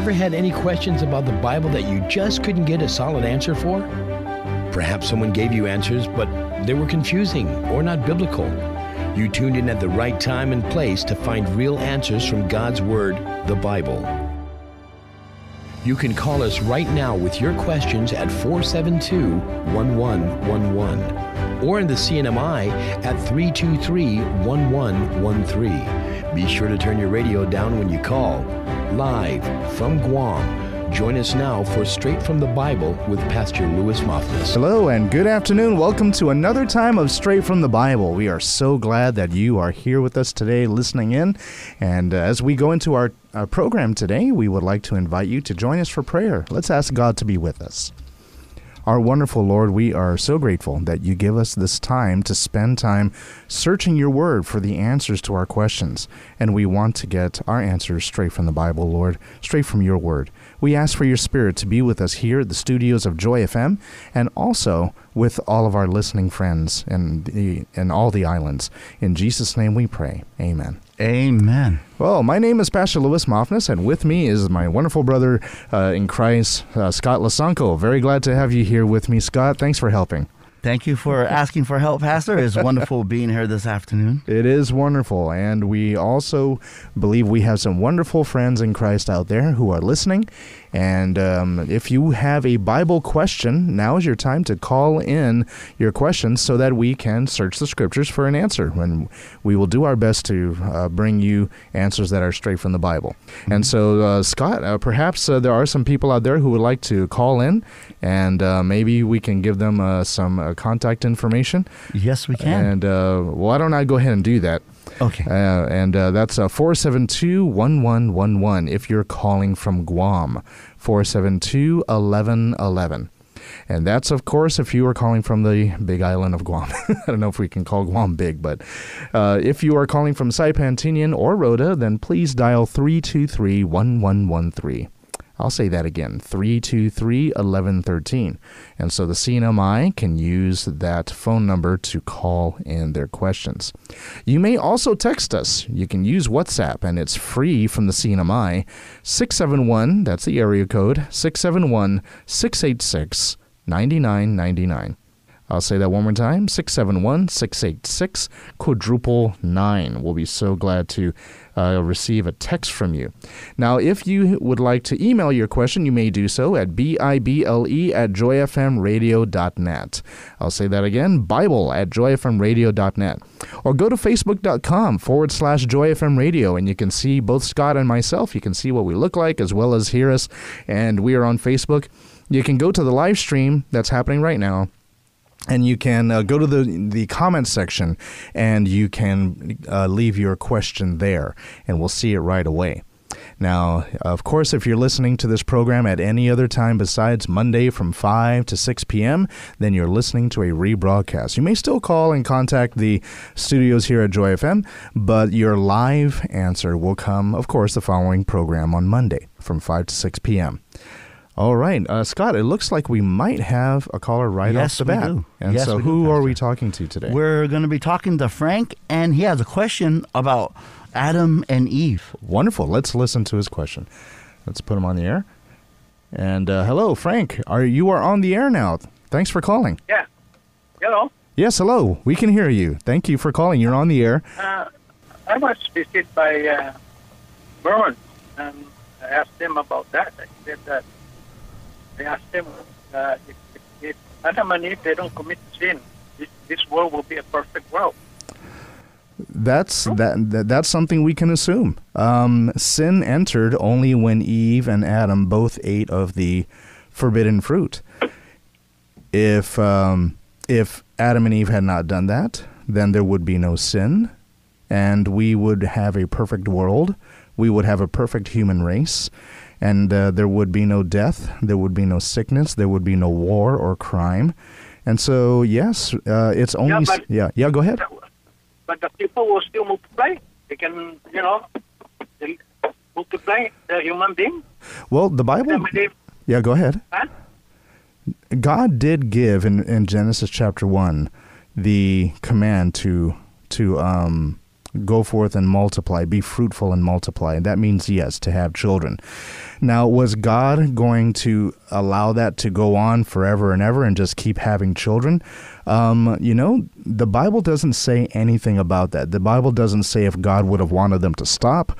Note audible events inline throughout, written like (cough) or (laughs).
ever had any questions about the Bible that you just couldn't get a solid answer for? Perhaps someone gave you answers, but they were confusing or not biblical. You tuned in at the right time and place to find real answers from God's Word, the Bible. You can call us right now with your questions at 472 1111 or in the CNMI at 323 1113. Be sure to turn your radio down when you call. Live from Guam. Join us now for Straight from the Bible with Pastor Louis Moffness. Hello and good afternoon. Welcome to another time of Straight from the Bible. We are so glad that you are here with us today listening in. And uh, as we go into our, our program today, we would like to invite you to join us for prayer. Let's ask God to be with us. Our wonderful Lord, we are so grateful that you give us this time to spend time searching your word for the answers to our questions. And we want to get our answers straight from the Bible, Lord, straight from your word. We ask for your spirit to be with us here at the studios of Joy FM and also with all of our listening friends in, the, in all the islands. In Jesus' name we pray. Amen. Amen. Well, my name is Pastor Louis Moffness, and with me is my wonderful brother uh, in Christ, uh, Scott Lasanko. Very glad to have you here with me, Scott. Thanks for helping. Thank you for asking for help, Pastor. It's wonderful being here this afternoon. (laughs) It is wonderful. And we also believe we have some wonderful friends in Christ out there who are listening. And um, if you have a Bible question, now is your time to call in your questions so that we can search the scriptures for an answer. And we will do our best to uh, bring you answers that are straight from the Bible. Mm-hmm. And so, uh, Scott, uh, perhaps uh, there are some people out there who would like to call in, and uh, maybe we can give them uh, some contact information. Yes, we can. And why don't I go ahead and do that? Okay. Uh, and uh, that's uh, 472 1111 if you're calling from Guam. 472 1111. And that's, of course, if you are calling from the big island of Guam. (laughs) I don't know if we can call Guam big, but uh, if you are calling from Saipan, Tinian, or Rota, then please dial 323 1113. I'll say that again 323 1113. And so the CNMI can use that phone number to call in their questions. You may also text us. You can use WhatsApp, and it's free from the CNMI 671, that's the area code, 671 686 9999. I'll say that one more time 671 686 quadruple 9. We'll be so glad to uh, receive a text from you. Now, if you would like to email your question, you may do so at bible at joyfmradio.net. I'll say that again Bible at joyfmradio.net. Or go to facebook.com forward slash joyfmradio and you can see both Scott and myself. You can see what we look like as well as hear us. And we are on Facebook. You can go to the live stream that's happening right now and you can uh, go to the the comments section and you can uh, leave your question there and we'll see it right away now, of course, if you're listening to this program at any other time besides Monday from 5 to 6 p.m., then you're listening to a rebroadcast. You may still call and contact the studios here at Joy FM, but your live answer will come, of course, the following program on Monday from 5 to 6 p.m. All right, uh, Scott. It looks like we might have a caller right yes, off the bat. Do. And yes, so, we who do, are we talking to today? We're going to be talking to Frank, and he has a question about Adam and Eve. Wonderful. Let's listen to his question. Let's put him on the air. And uh, hello, Frank. Are you are on the air now? Thanks for calling. Yeah. Hello. Yes, hello. We can hear you. Thank you for calling. You're on the air. Uh, I was visited by uh, Mormon, and I asked them about that. I said that I asked them uh, if, if, if Adam and Eve they don't commit sin, this, this world will be a perfect world. That's that, that. That's something we can assume. Um, sin entered only when Eve and Adam both ate of the forbidden fruit. If um, if Adam and Eve had not done that, then there would be no sin, and we would have a perfect world. We would have a perfect human race, and uh, there would be no death, there would be no sickness, there would be no war or crime. And so, yes, uh, it's only. Yeah, but, yeah, yeah, go ahead. But the people will still multiply. They can, you know, multiply the human being. Well, the Bible. Yeah, go ahead. Huh? God did give in, in Genesis chapter 1 the command to to um, go forth and multiply, be fruitful and multiply. That means, yes, to have children. Now, was God going to allow that to go on forever and ever and just keep having children? Um, you know, the Bible doesn't say anything about that. The Bible doesn't say if God would have wanted them to stop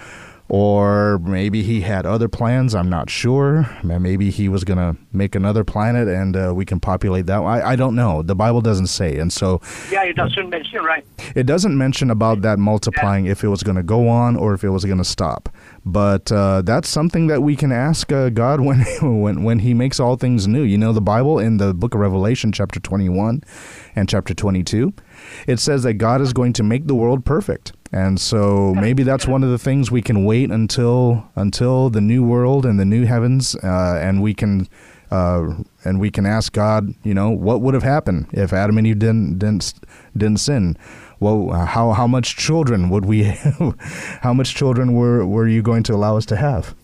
or maybe he had other plans. I'm not sure. Maybe he was going to make another planet and uh, we can populate that. I, I don't know. The Bible doesn't say, and so Yeah, it doesn't mention, right? it doesn't mention about that multiplying if it was going to go on or if it was going to stop. But uh, that's something that we can ask uh, God (laughs) when when when He makes all things new. You know, the Bible in the Book of Revelation, chapter 21 and chapter 22, it says that God is going to make the world perfect. And so maybe that's one of the things we can wait until until the new world and the new heavens, uh, and we can uh, and we can ask God, you know, what would have happened if Adam and Eve didn't didn't didn't sin? Well, how how much children would we? (laughs) how much children were were you going to allow us to have?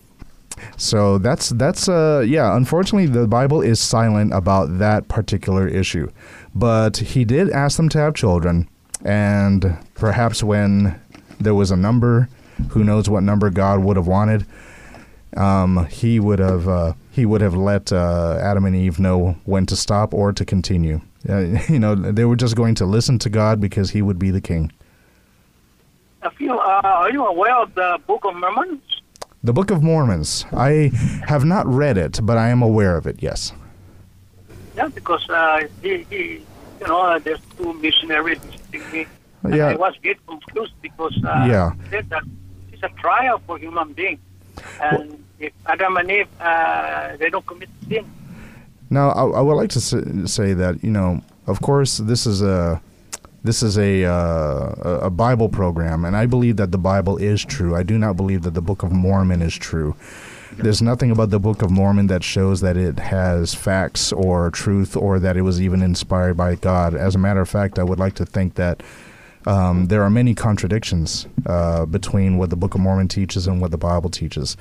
So that's that's uh yeah. Unfortunately, the Bible is silent about that particular issue, but he did ask them to have children, and perhaps when there was a number, who knows what number God would have wanted, um, he would have uh, he would have let uh, Adam and Eve know when to stop or to continue. Uh, (laughs) you know, they were just going to listen to God because He would be the king. Have you, uh, are you aware of the Book of Mormon? The Book of Mormons. I have not read it, but I am aware of it. Yes. Yeah, because uh, he, he, you know, there's two missionaries me. Yeah. I was get confused because uh, Yeah. said that it's a trial for human being. And if Adam and Eve, uh, they don't commit sin. Now, I, I would like to say that you know, of course, this is a this is a uh, a a Bible program, and I believe that the Bible is true. I do not believe that the Book of Mormon is true. There's nothing about the Book of Mormon that shows that it has facts or truth or that it was even inspired by God. As a matter of fact, I would like to think that um, there are many contradictions uh, between what the Book of Mormon teaches and what the Bible teaches.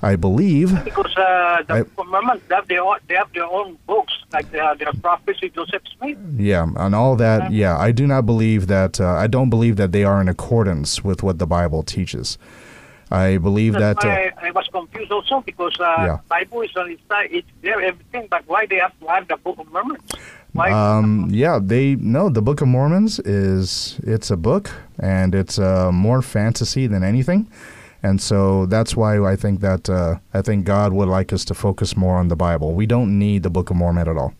I believe Because uh, the I- Book of Mormon, they have, their own, they have their own books, like their, their prophecy, Joseph Smith. Yeah, and all that. Yeah, I do not believe that. Uh, I don't believe that they are in accordance with what the Bible teaches. I believe That's that. Uh, why I was confused also because uh, Yeah. Bible is on its side, it's there, everything, but why they have to have the Book of Mormon? Why? um, yeah, they no. The Book of Mormons is it's a book, and it's uh, more fantasy than anything, and so that's why I think that uh, I think God would like us to focus more on the Bible. We don't need the Book of Mormon at all.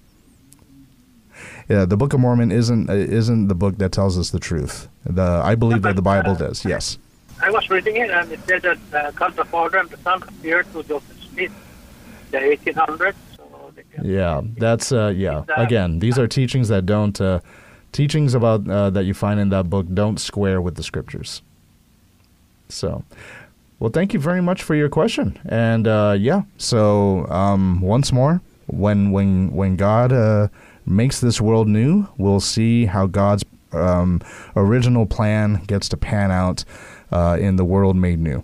Yeah, the Book of Mormon isn't uh, isn't the book that tells us the truth. The I believe that the Bible does. Yes. I was reading it and it said that uh, God the Father and the Son appeared to Joseph Smith the 1800s. So Yeah, that's uh, yeah. Again, these are teachings that don't uh, teachings about uh, that you find in that book don't square with the scriptures. So, well, thank you very much for your question. And uh, yeah, so um, once more, when when when God uh, makes this world new, we'll see how God's um, original plan gets to pan out uh, in the world made new.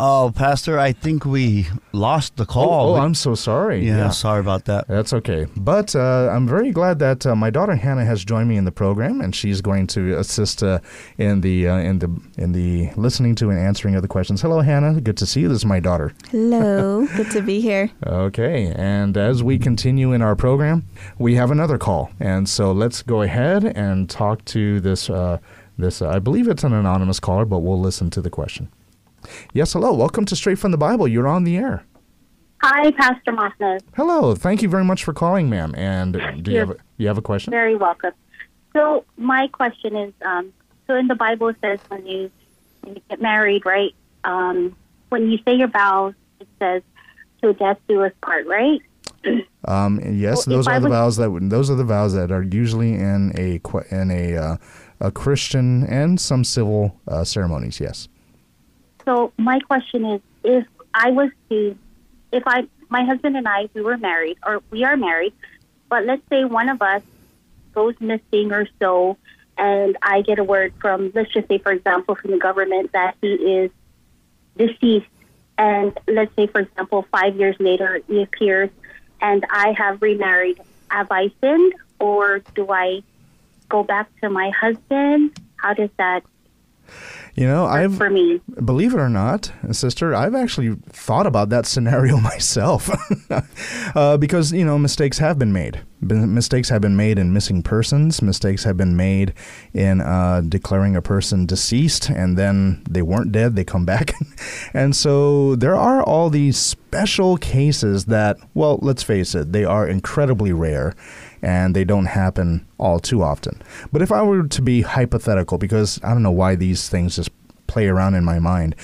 Oh, Pastor, I think we lost the call. oh, I'm so sorry. yeah, sorry about that. That's okay. But uh, I'm very glad that uh, my daughter Hannah has joined me in the program, and she's going to assist uh, in the uh, in the in the listening to and answering of the questions. Hello, Hannah. Good to see you. This is my daughter. Hello, (laughs) good to be here. Okay, and as we continue in our program, we have another call, and so let's go ahead and talk to this. This uh, I believe it's an anonymous caller, but we'll listen to the question. Yes, hello. Welcome to Straight from the Bible. You're on the air. Hi, Pastor Mosnes. Hello. Thank you very much for calling, ma'am. And do you have a, you have a question? Very welcome. So my question is, um, so in the Bible it says when you, when you get married, right? Um, when you say your vows, it says "till death do us part," right? (clears throat) Um, yes, Well, those are the vows that those are the vows that are usually in a in a uh, a Christian and some civil uh, ceremonies. Yes. So my question is, if I was to, if I, my husband and I, we were married, or we are married, but let's say one of us goes missing or so, and I get a word from, let's just say, for example, from the government that he is deceased, and let's say, for example, five years later he appears, and I have remarried, have I sinned, or do I go back to my husband? How does that? You know, for, I've for me. believe it or not, sister, I've actually thought about that scenario (laughs) myself, (laughs) uh, because you know mistakes have been made. Mistakes have been made in missing persons. Mistakes have been made in uh, declaring a person deceased, and then they weren't dead. They come back, (laughs) and so there are all these special cases that, well, let's face it, they are incredibly rare and they don't happen all too often. But if I were to be hypothetical, because I don't know why these things just play around in my mind,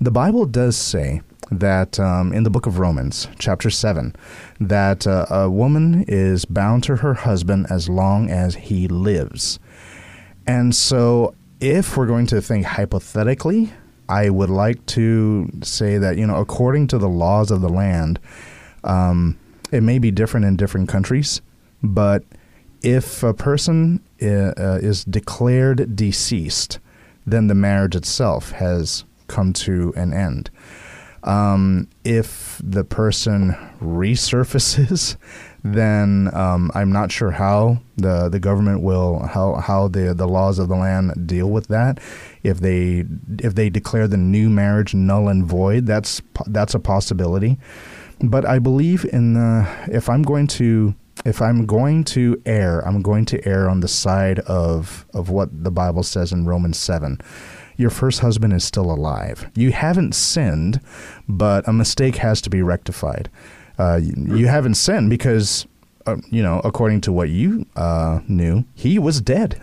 the Bible does say that um, in the book of Romans, chapter 7, that uh, a woman is bound to her husband as long as he lives. And so, if we're going to think hypothetically, I would like to say that, you know, according to the laws of the land, um, it may be different in different countries, but if a person uh, uh, is declared deceased, then the marriage itself has come to an end. Um, if the person resurfaces, (laughs) then um, I'm not sure how the, the government will how how the the laws of the land deal with that. If they if they declare the new marriage null and void, that's that's a possibility. But I believe in the if I'm going to if I'm going to err, I'm going to err on the side of of what the Bible says in Romans seven. Your first husband is still alive. You haven't sinned, but a mistake has to be rectified. Uh, you, you haven't sinned because, uh, you know, according to what you uh, knew, he was dead,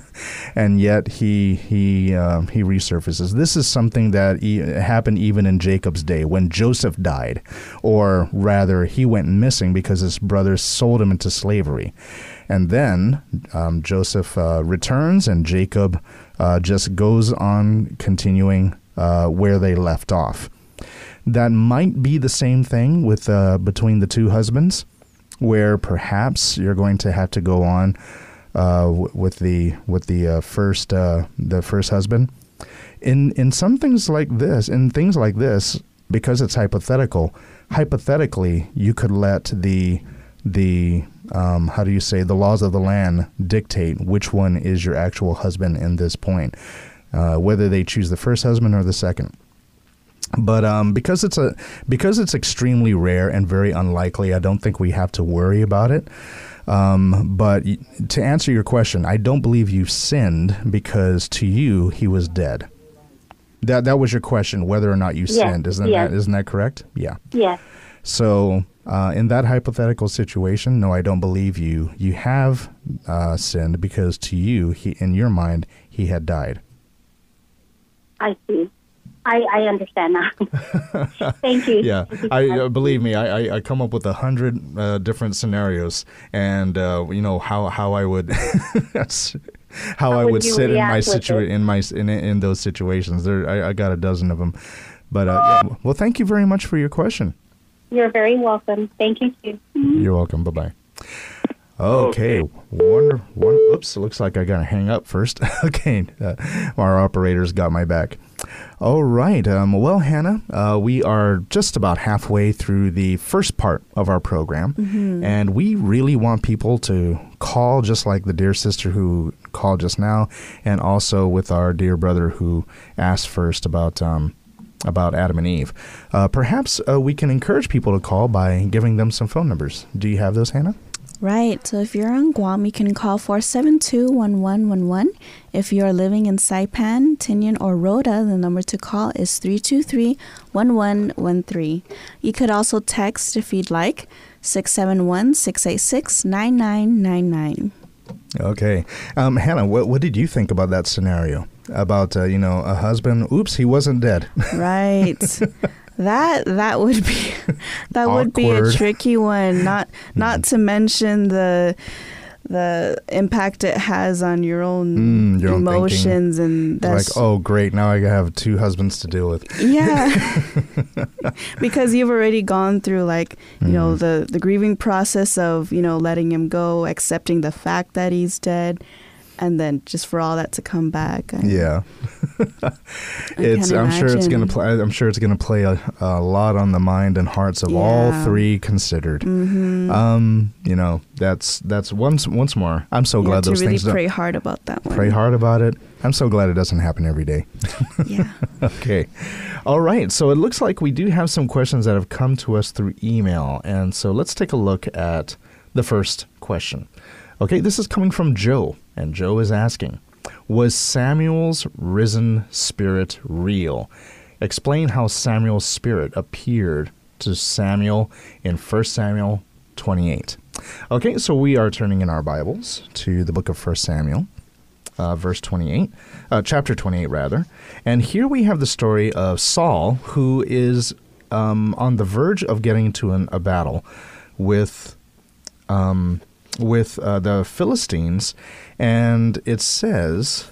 (laughs) and yet he he uh, he resurfaces. This is something that e- happened even in Jacob's day when Joseph died, or rather, he went missing because his brothers sold him into slavery, and then um, Joseph uh, returns, and Jacob uh, just goes on continuing where they left off. That might be the same thing with between the two husbands, where perhaps you're going to have to go on uh, w- with the with the uh, first uh, the first husband. In in some things like this, in things like this, because it's hypothetical, hypothetically you could let the the um, how do you say the laws of the land dictate which one is your actual husband in this point, uh, whether they choose the first husband or the second. But um, because it's a because it's extremely rare and very unlikely, I don't think we have to worry about it. Um, but to answer your question, I don't believe you sinned because to you he was dead. That that was your question, whether or not you Yes, sinned. Isn't yes. that isn't that correct? Yeah. Yes. So uh, in that hypothetical situation, no, I don't believe you. You have uh, sinned because to you, he in your mind, he had died. I see. I, I understand now. (laughs) Thank you. Yeah, Thank you I uh, believe me. I, I, I come up with a hundred uh, different scenarios, and uh, you know how how I would (laughs) how, How I would would sit in my react with situa- it? in my in in those situations. There, I, I got a dozen of them. But uh, yeah, well, thank you very much for your question. You're very welcome. Thank you too. You're welcome. Bye bye. Okay. Wonder. One. Oops. It looks like I gotta hang up first. (laughs) okay. Uh, our operators got my back. All right. Um, well, Hannah, uh, we are just about halfway through the first part of our program, and we really want people to call, just like the dear sister who called just now, and also with our dear brother who asked first about. Um, about Adam and Eve. Uh, perhaps uh, we can encourage people to call by giving them some phone numbers. Do you have those, Hannah? Right. So if you're on Guam, you can call 472-1111. If you're living in Saipan, Tinian, or Rota, the number to call is 323-1113. You could also text if you'd like, 671-686-9999. Okay. Um, Hannah, what, what did you think about that scenario? About, uh, you know, a husband, oops, he wasn't dead. Right. (laughs) that that would be (laughs) that would be a tricky one. Not (laughs) not to mention the the impact it has on your own Mm, your own emotions and like, oh, great, now I have two husbands to deal with. yeah (laughs) because you've already gone through like you know Mm-hmm. the the grieving process of you know letting him go accepting the fact that he's dead and then just for all that to come back I- Yeah. (laughs) it's. I'm sure it's gonna play. I'm sure it's gonna play a, a lot on the mind and hearts of all three considered. Mm-hmm. Um, you know, that's that's once once more. I'm so you glad those really things pray hard about that one. pray hard about it. I'm so glad it doesn't happen every day. Yeah. (laughs) Okay. All right. So it looks like we do have some questions that have come to us through email. And so let's take a look at the first question. Okay. This is coming from Joe. And Joe is asking Was Samuel's risen spirit real? Explain how Samuel's spirit appeared to Samuel in 1 Samuel 28. Okay. So we are turning in our Bibles to the book of 1 Samuel uh, verse 28, uh, chapter 28, rather. And here we have the story of Saul, who is um, on the verge of getting into an, a battle with. Um, with uh, the Philistines, and it says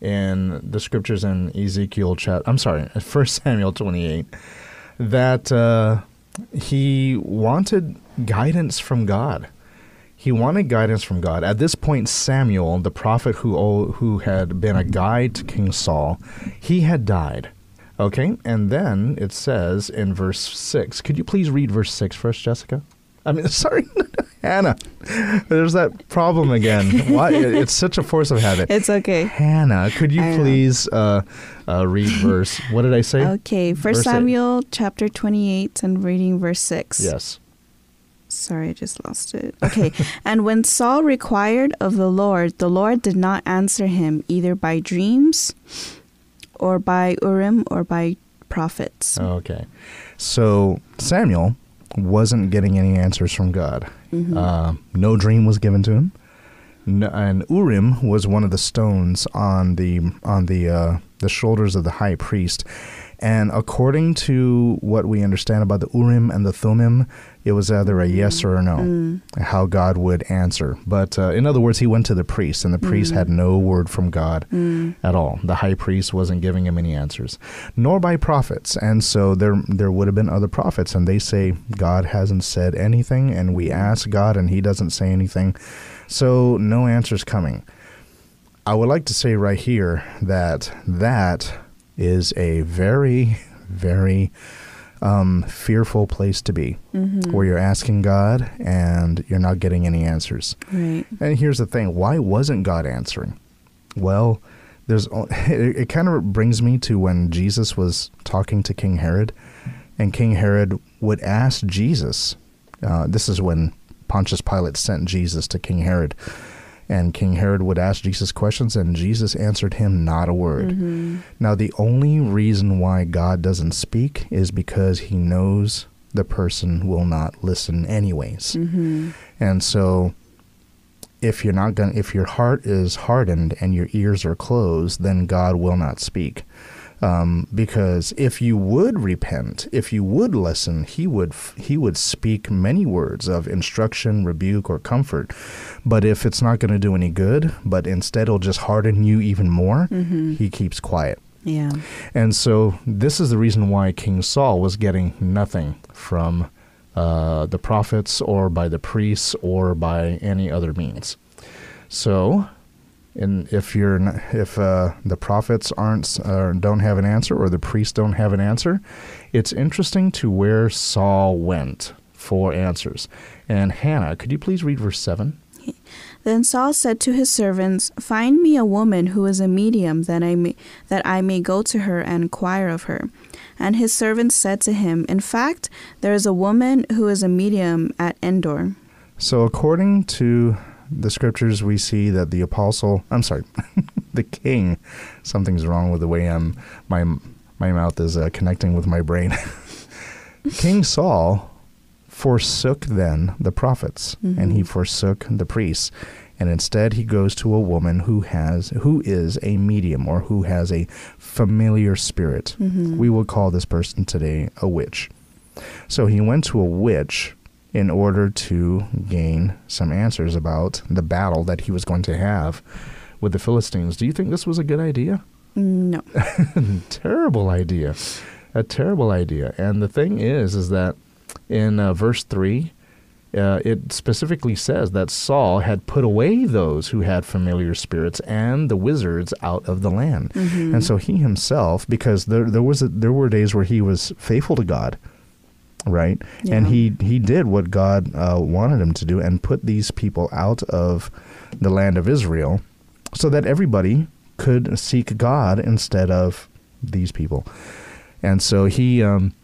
in the scriptures in Ezekiel chat. I'm sorry, (laughs) First Samuel 28, that uh, he wanted guidance from God. He wanted guidance from God. At this point, Samuel, the prophet who who had been a guide to King Saul, he had died. Okay, and then it says in verse six. Could you please read verse six first, Jessica? I mean, (laughs) sorry, Hannah. There's that problem again. Why? (laughs) It's such a force of habit. It's okay. Hannah, could you I please uh, uh, read verse? What did I say? Okay, First eight. Samuel chapter 28 and reading verse 6. Yes. Sorry, I just lost it. Okay. (laughs) and when Saul required of the Lord, the Lord did not answer him either by dreams or by Urim or by prophets. Okay. So Samuel wasn't getting any answers from God. Uh, no dream was given to him. No, and Urim was one of the stones on the on the uh, the shoulders of the high priest. And according to what we understand about the Urim and the Thummim, it was either a yes mm. or a no, mm. how God would answer. But uh, in other words, he went to the priest, and the priest had mm. no word from God at all. The high priest wasn't giving him any answers, nor by prophets. And so there, there would have been other prophets, and they say God hasn't said anything, and we ask God, and He doesn't say anything. So no answers coming. I would like to say right here that that is a very, very um, fearful place to be, where you're asking God and you're not getting any answers. Right. And here's the thing: why wasn't God answering? Well, there's (laughs) it, it kind of brings me to when Jesus was talking to King Herod, and King Herod would ask Jesus. Uh, this is when Pontius Pilate sent Jesus to King Herod, and King Herod would ask Jesus questions, and Jesus answered him not a word. Mm-hmm. Now, the only reason why God doesn't speak is because He knows the person will not listen anyways, mm-hmm. and so if you're not going if your heart is hardened and your ears are closed then god will not speak um, because if you would repent if you would listen he would he would speak many words of instruction rebuke or comfort but if it's not going to do any good but instead it'll just harden you even more he keeps quiet Yeah. and so this is the reason why King Saul was getting nothing from uh, the prophets or by the priests or by any other means. So, and if you're if uh, the prophets aren't uh, don't have an answer or the priests don't have an answer, it's interesting to where Saul went for answers. And Hannah, could you please read verse seven? Then Saul said to his servants, Find me a woman who is a medium, that I may, that I may go to her and inquire of her. And his servants said to him, In fact, there is a woman who is a medium at Endor. So, according to the scriptures, we see that the apostle, I'm sorry, (laughs) the king, something's wrong with the way I'm, my, my mouth is uh, connecting with my brain. (laughs) king Saul forsook then the prophets and he forsook the priests. And instead, he goes to a woman who has, who is a medium or who has a familiar spirit. We will call this person today a witch. So he went to a witch in order to gain some answers about the battle that he was going to have with the Philistines. Do you think this was a good idea? No. (laughs) terrible idea. A terrible idea. And the thing is, is that in uh, verse 3, uh, it specifically says that Saul had put away those who had familiar spirits and the wizards out of the land, and so he himself, because there there was a, there were days where he was faithful to God, right, and he he did what God uh, wanted him to do and put these people out of the land of Israel, so that everybody could seek God instead of these people, and so he. Um,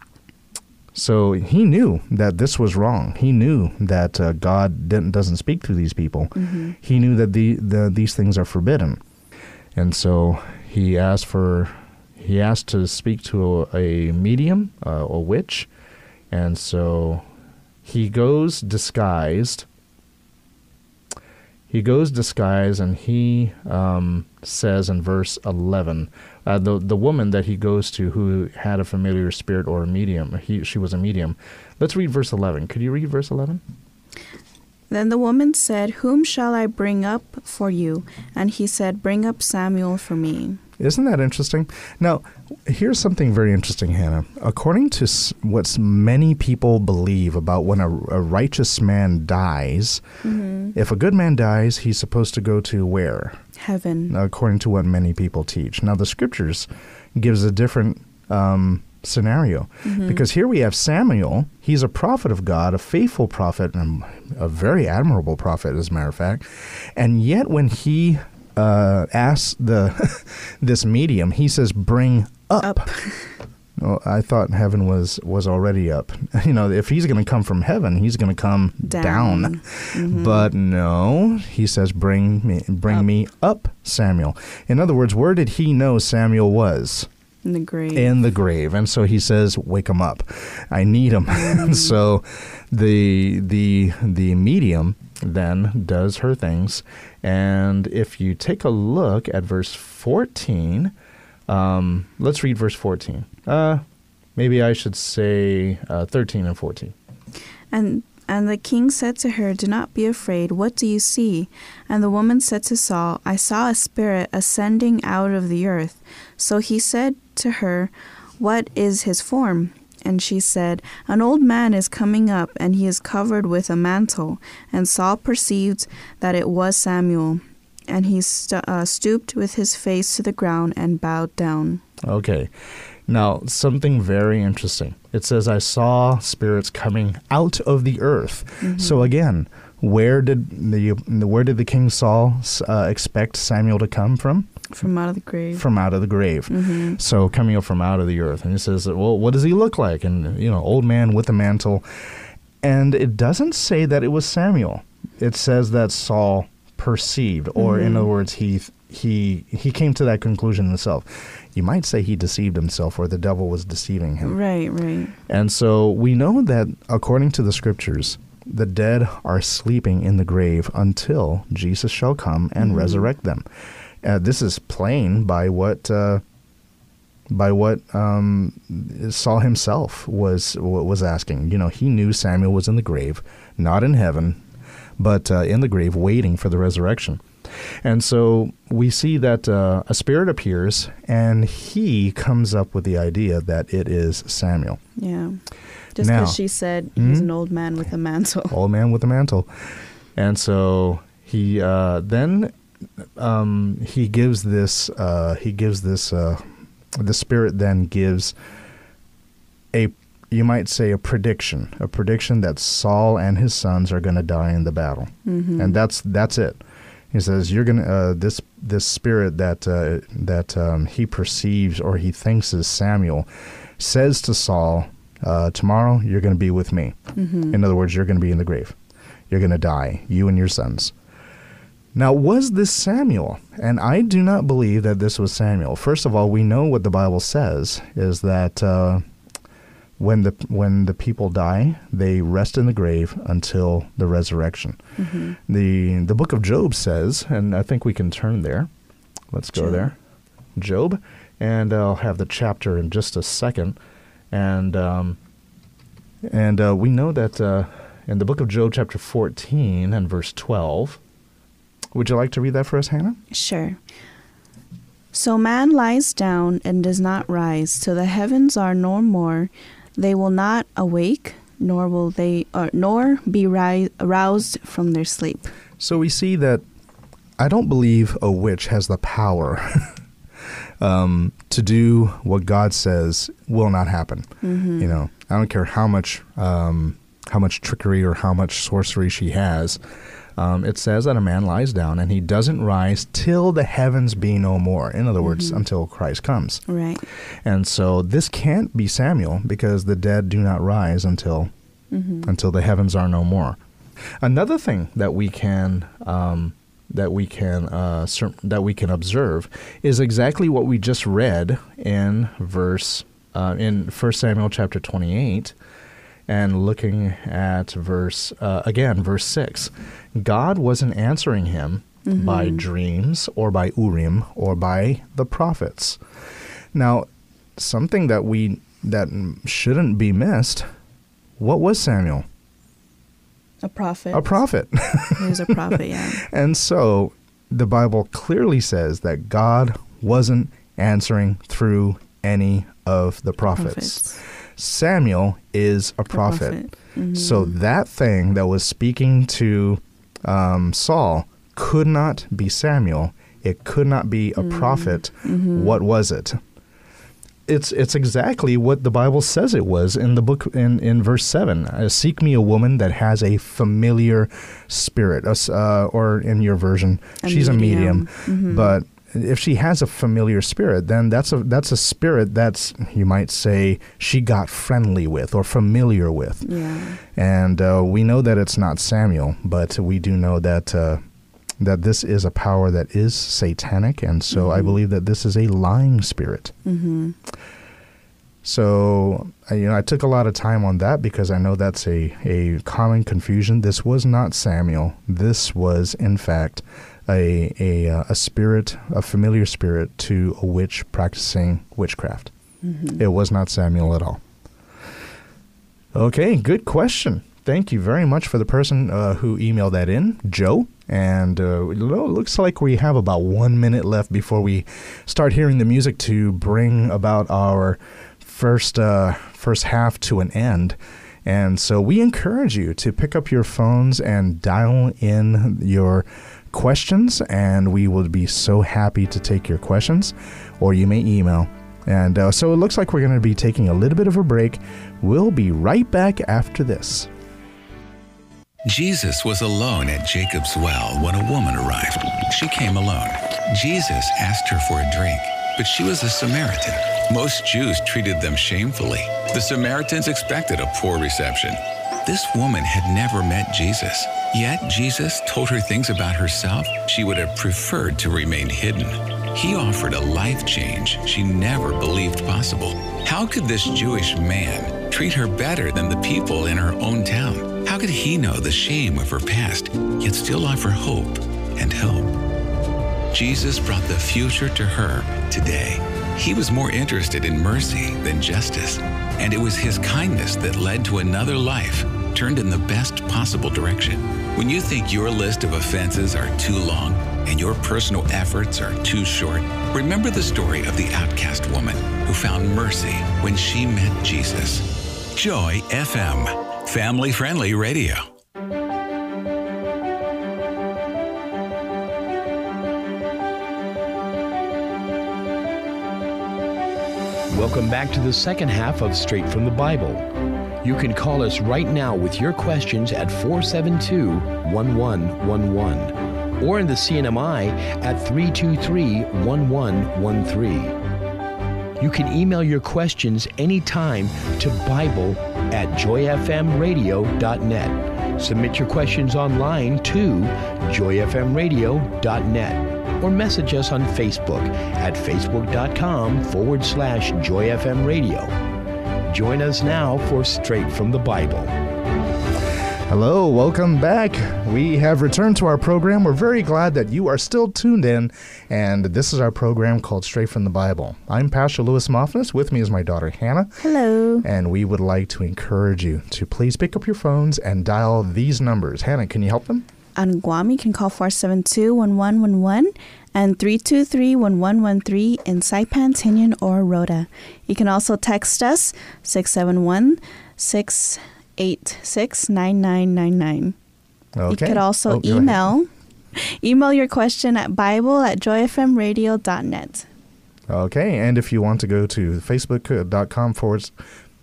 so he knew that this was wrong. He knew that uh, God didn't, doesn't speak to these people. He knew that the, the these things are forbidden, and so he asked for he asked to speak to a, a medium, uh, a witch, and so he goes disguised. He goes disguised, and he um, says in verse eleven, uh, the the woman that he goes to who had a familiar spirit or a medium, he she was a medium. Let's read verse eleven. Could you read verse eleven? Then the woman said, Whom shall I bring up for you? And he said, Bring up Samuel for me. Isn't that interesting? Now, here's something very interesting, Hannah. According to what many people believe about when a, a righteous man dies, if a good man dies, he's supposed to go to where? Heaven. According to what many people teach. Now, the scriptures gives a different um, scenario because here we have Samuel. He's a prophet of God, a faithful prophet, and a very admirable prophet, as a matter of fact. And yet, when he uh, asks the (laughs) this medium, he says, "Bring up." Up. (laughs) Well, I thought heaven was was already up. (laughs) You know, if he's going to come from heaven, he's going to come down. Down. Mm-hmm. But no, he says, "Bring me, bring Up. me up, Samuel." In other words, where did he know Samuel was? In the grave. in the grave and so he says wake him up i need him and so the the the medium then does her things and if you take a look at verse 14 um, let's read verse 14 uh, maybe i should say uh, 13 and 14 And and the king said to her, Do not be afraid. What do you see? And the woman said to Saul, I saw a spirit ascending out of the earth. So he said to her, What is his form? And she said, An old man is coming up, and he is covered with a mantle. And Saul perceived that it was Samuel. And he uh, stooped with his face to the ground and bowed down. Okay. Now, something very interesting. It says, I saw spirits coming out of the earth. So again, where did the where did the king Saul uh, expect Samuel to come from? From out of the grave. From out of the grave. So coming up from out of the earth. And he says, well, what does he look like? And, you know, old man with a mantle. And it doesn't say that it was Samuel. It says that Saul perceived, or in other words, he he he came to that conclusion himself. You might say he deceived himself, or the devil was deceiving him. Right, right. And so we know that according to the scriptures, the dead are sleeping in the grave until Jesus shall come and resurrect them. Uh, this is plain by what uh, by what um, Saul himself was was asking. You know, he knew Samuel was in the grave, not in heaven, but uh, in the grave, waiting for the resurrection. And so we see that uh, a spirit appears, and he comes up with the idea that it is Samuel, Yeah. Just because she said he's Mhm. an old man with a mantle. old man with a mantle. And so he uh, then um, he gives this uh, he gives this uh, the spirit then gives you might say a prediction a prediction that Saul and his sons are going to die in the battle, and that's that's it. He says you're gonna uh, this this spirit that uh, that um, he perceives or he thinks is Samuel says to Saul, uh, "Tomorrow you're going to be with me." In other words, you're going to be in the grave. You're going to die, you and your sons. Now, was this Samuel? And I do not believe that this was Samuel. First of all, we know what the Bible says is that uh, when the when the people die, they rest in the grave until the resurrection. The the book of Job says, and I think we can turn there. Let's go Job. there. Job, and I'll have the chapter in just a second. And um, and uh, we know that uh, in the book of Job, chapter 14 and verse 12. Would you like to read that for us, Hannah? Sure. So man lies down and does not rise till the heavens are no more. They will not awake, nor will they, or, nor be ri- aroused from their sleep. So we see that I don't believe a witch has the power (laughs) um, to do what God says will not happen. Mm-hmm. You know, I don't care how much um, how much trickery or how much sorcery she has. Um, it says that a man lies down and he doesn't rise till the heavens be no more. In other words, Mm-hmm. until Christ comes. Right. And so this can't be Samuel because the dead do not rise until Mm-hmm. until the heavens are no more. Another thing that we can um, that we can uh, cer- that we can observe is exactly what we just read in verse uh, in First Samuel chapter twenty eight, and looking at verse uh, again verse six. God wasn't answering him by dreams or by Urim or by the prophets. Now, something that we that shouldn't be missed. What was Samuel? A prophet. A prophet. (laughs) He was a prophet, yeah. (laughs) and so the Bible clearly says that God wasn't answering through any of the prophets. Prophets. Samuel is a prophet. prophet. So that thing that was speaking to um, Saul could not be Samuel. It could not be a prophet. What was it? It's it's exactly what the Bible says it was in the book in, in verse seven. Uh, Seek me a woman that has a familiar spirit, uh, or in your version, A she's medium. a medium. But if she has a familiar spirit, then that's a that's a spirit that's you might say she got friendly with or familiar with. Yeah. And uh, we know that it's not Samuel, but we do know that uh, that this is a power that is satanic, and so I believe that this is a lying spirit. Mm-hmm. So I- you know, I took a lot of time on that because I know that's a a common confusion. This was not Samuel. This was, in fact, a a uh, a spirit, a familiar spirit to a witch practicing witchcraft. It was not Samuel at all. Okay, good question. Thank you very much for the person uh, who emailed that in, Joe. And uh, looks like we have about one minute left before we start hearing the music to bring about our first uh, first half to an end. And so we encourage you to pick up your phones and dial in your questions, and we will be so happy to take your questions, or you may email. And uh, so it looks like we're going to be taking a little bit of a break. We'll be right back after this. Jesus was alone at Jacob's well when a woman arrived. She came alone. Jesus asked her for a drink, but she was a Samaritan. Most Jews treated them shamefully. The Samaritans expected a poor reception. This woman had never met Jesus. Yet Jesus told her things about herself she would have preferred to remain hidden. He offered a life change she never believed possible. How could this Jewish man treat her better than the people in her own town? How could he know the shame of her past, yet still offer hope and help? Jesus brought the future to her today. He was more interested in mercy than justice, and it was his kindness that led to another life turned in the best possible direction. When you think your list of offenses are too long and your personal efforts are too short, remember the story of the outcast woman who found mercy when she met Jesus. Joy FM, family friendly radio. Welcome back to the second half of Straight from the Bible. You can call us right now with your questions at 472 1111 or in the CNMI at 323 1113. You can email your questions anytime to Bible at joyfmradio.net. Submit your questions online to joyfmradio.net or message us on Facebook at facebook.com forward slash joyfmradio. Join us now for Straight from the Bible. Hello, welcome back. We have returned to our program. We're very glad that you are still tuned in, and this is our program called Straight from the Bible. I'm Pastor Lewis Moffness. With me is my daughter Hannah, Hello. and we would like to encourage you to please pick up your phones and dial these numbers. Hannah, can you help them? On Guam, you can call 472-1111 and 323-1113 in Saipan, Tinian, or Rota. You can also text us 886 9999. Okay. You could also Oh, email email your question at bible at joyfmradio.net. Okay, and if you want to go to facebook.com forward,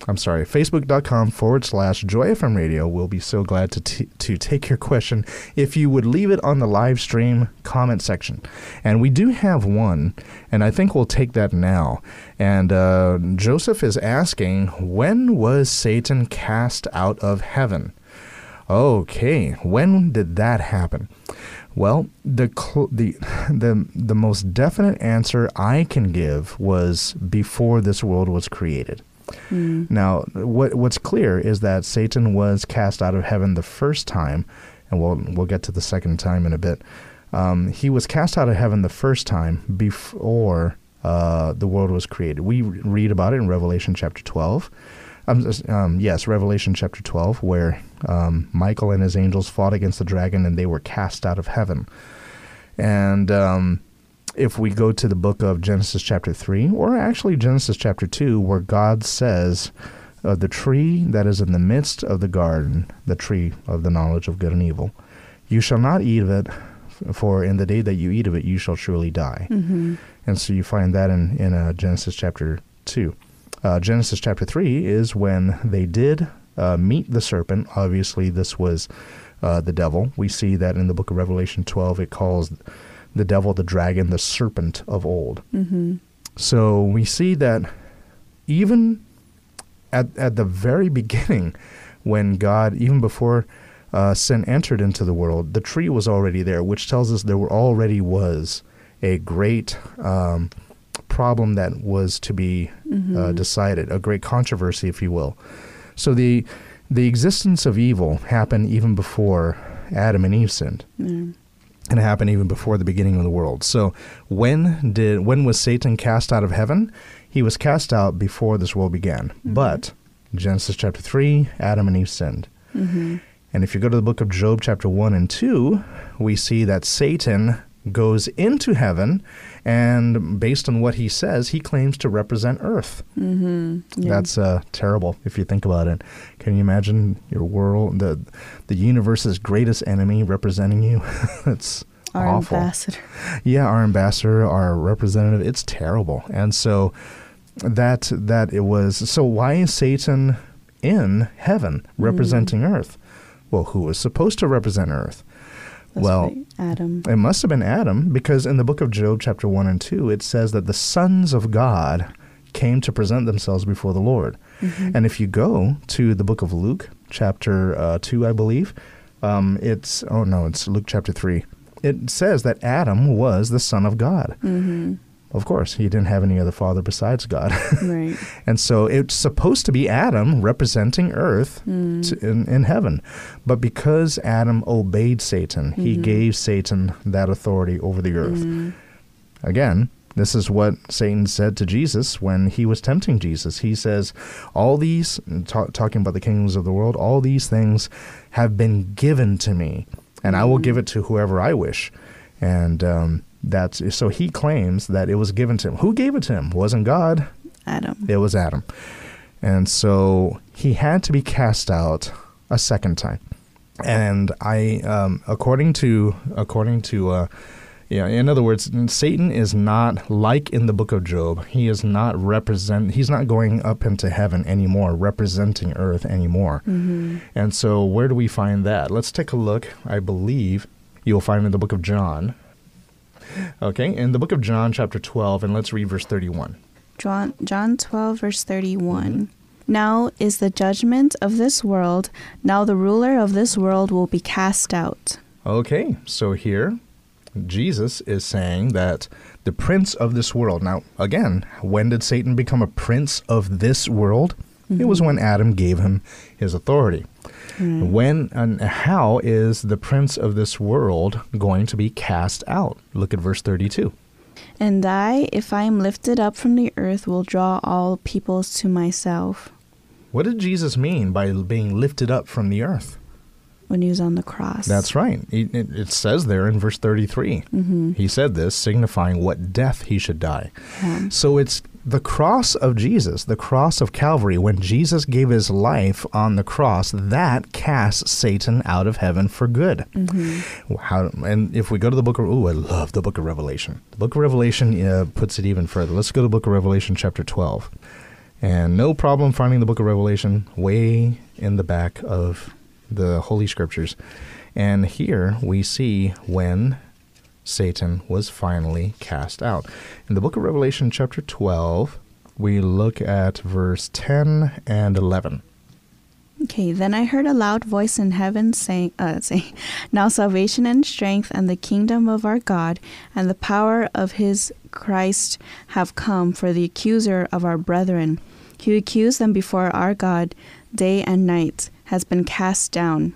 I'm sorry, facebook.com forward slash joyfm radio, we'll be so glad to, t- to take your question if you would leave it on the live stream comment section. And we do have one, and I think we'll take that now. And uh, Joseph is asking, when was Satan cast out of heaven? Okay, when did that happen? Well, the cl- the (laughs) the the most definite answer I can give was before this world was created. Now, what what's clear is that Satan was cast out of heaven the first time, and we'll we'll get to the second time in a bit. Um, he was cast out of heaven the first time before uh, the world was created. We read about it in Revelation chapter twelve. Um, um, yes, Revelation chapter 12, where um, Michael and his angels fought against the dragon and they were cast out of heaven. And um, if we go to the book of Genesis chapter 3, or actually Genesis chapter 2, where God says, uh, The tree that is in the midst of the garden, the tree of the knowledge of good and evil, you shall not eat of it, for in the day that you eat of it, you shall surely die. Mm-hmm. And so you find that in, in uh, Genesis chapter 2. Uh, Genesis chapter 3 is when they did uh, meet the serpent. Obviously, this was uh, the devil. We see that in the book of Revelation 12, it calls the devil, the dragon, the serpent of old. Mm-hmm. So we see that even at, at the very beginning, when God, even before uh, sin entered into the world, the tree was already there, which tells us there were already was a great um, problem that was to be uh, decided, a great controversy, if you will. So the the existence of evil happened even before Adam and Eve sinned and it happened even before the beginning of the world. So when did when was Satan cast out of heaven? He was cast out before this world began. But Genesis chapter 3, Adam and Eve sinned. Mm-hmm. And if you go to the book of Job chapter 1 and 2, we see that Satan goes into heaven and based on what he says, he claims to represent earth. Mm-hmm. Yeah. That's uh, terrible if you think about it. Can you imagine your world, the the universe's greatest enemy representing you? (laughs) it's our awful. ambassador. Yeah, our ambassador, our representative. It's terrible, and so that that it was. So why is Satan in heaven representing Earth? Well, who was supposed to represent Earth? That's well, right, Adam. it must have been Adam because in the book of Job, chapter 1 and 2, it says that the sons of God came to present themselves before the Lord. And if you go to the book of Luke, chapter uh, 2, I believe, um, it's, oh no, it's Luke chapter 3. It says that Adam was the son of God. Mm-hmm. Of course, he didn't have any other father besides God. (laughs) Right. And so it's supposed to be Adam representing earth hmm. to, in, in heaven. But because Adam obeyed Satan, he mm-hmm. gave Satan that authority over the earth. Hmm. Again, this is what Satan said to Jesus when he was tempting Jesus. He says, All these, ta- talking about the kingdoms of the world, all these things have been given to me, and I will hmm. give it to whoever I wish. And um, that's so he claims that it was given to him. Who gave it to him? Wasn't God, Adam. it was Adam. And so he had to be cast out a second time. And I, um, according to, according to, uh, yeah, in other words, Satan is not like in the book of Job. He is not represent. He's not going up into heaven anymore, representing earth anymore. And so, where do we find that? Let's take a look. I believe you'll find in the book of John. Okay, in the book of John, chapter twelve, and let's read verse thirty-one. John, John 12, verse 31. Mm-hmm. Now is the judgment of this world. Now the ruler of this world will be cast out. Okay, so here Jesus is saying that the prince of this world. Now, again, when did Satan become a prince of this world? It was mm-hmm. when Adam gave him his authority. When and how is the prince of this world going to be cast out? Look at verse 32. And I, if I am lifted up from the earth, will draw all peoples to myself. What did Jesus mean by being lifted up from the earth? When he was on the cross. That's right. It, it, it says there in verse 33. Mm-hmm. He said this, signifying what death he should die. Yeah. So it's the cross of Jesus, the cross of Calvary, when Jesus gave his life on the cross, that casts Satan out of heaven for good. How, and if we go to the book of, oh, I love the book of Revelation. The book of Revelation uh, puts it even further. Let's go to the book of Revelation, chapter 12. And no problem finding the book of Revelation way in the back of the Holy Scriptures. And here we see when Satan was finally cast out. In the book of Revelation, chapter 12, we look at verse 10 and 11. Okay, then I heard a loud voice in heaven saying, uh, (laughs) saying, Now salvation and strength and the kingdom of our God and the power of his Christ have come, for the accuser of our brethren, who accused them before our God day and night, has been cast down.